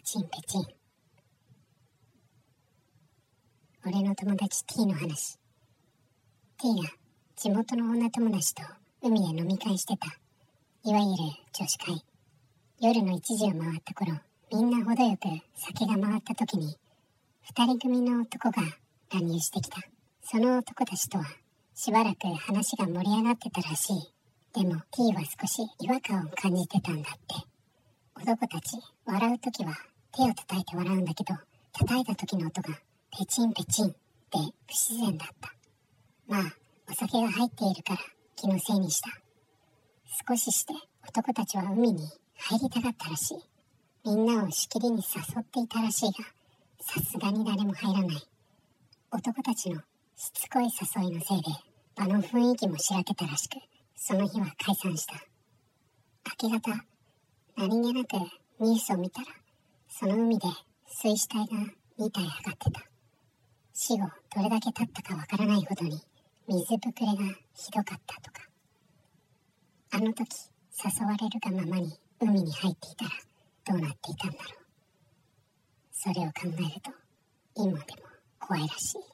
ペチンペチン。俺の友達 T の話。T が地元の女友達と海で飲み会してた。いわゆる女子会。夜の1時を回った頃みんな程よく酒が回った時に2人組の男が乱入してきた。その男たちとはしばらく話が盛り上がってたらしい。でも T は少し違和感を感じてたんだって。男たち笑う時は手を叩いて笑うんだけど叩いた時の音がペチンペチンって不自然だった。まあお酒が入っているから気のせいにした。少しして男たちは海に入りたかったらしい。みんなをしきりに誘っていたらしいがさすがに誰も入らない。男たちのしつこい誘いのせいで場の雰囲気もしらけたらしくその日は解散した。明け方何気なくニュースを見たらその海で水死体が2体上がってた死後どれだけ経ったかわからないほどに水ぶくれがひどかったとか。あの時誘われるがままに海に入っていたらどうなっていたんだろう。それを考えると今でも怖いらしい。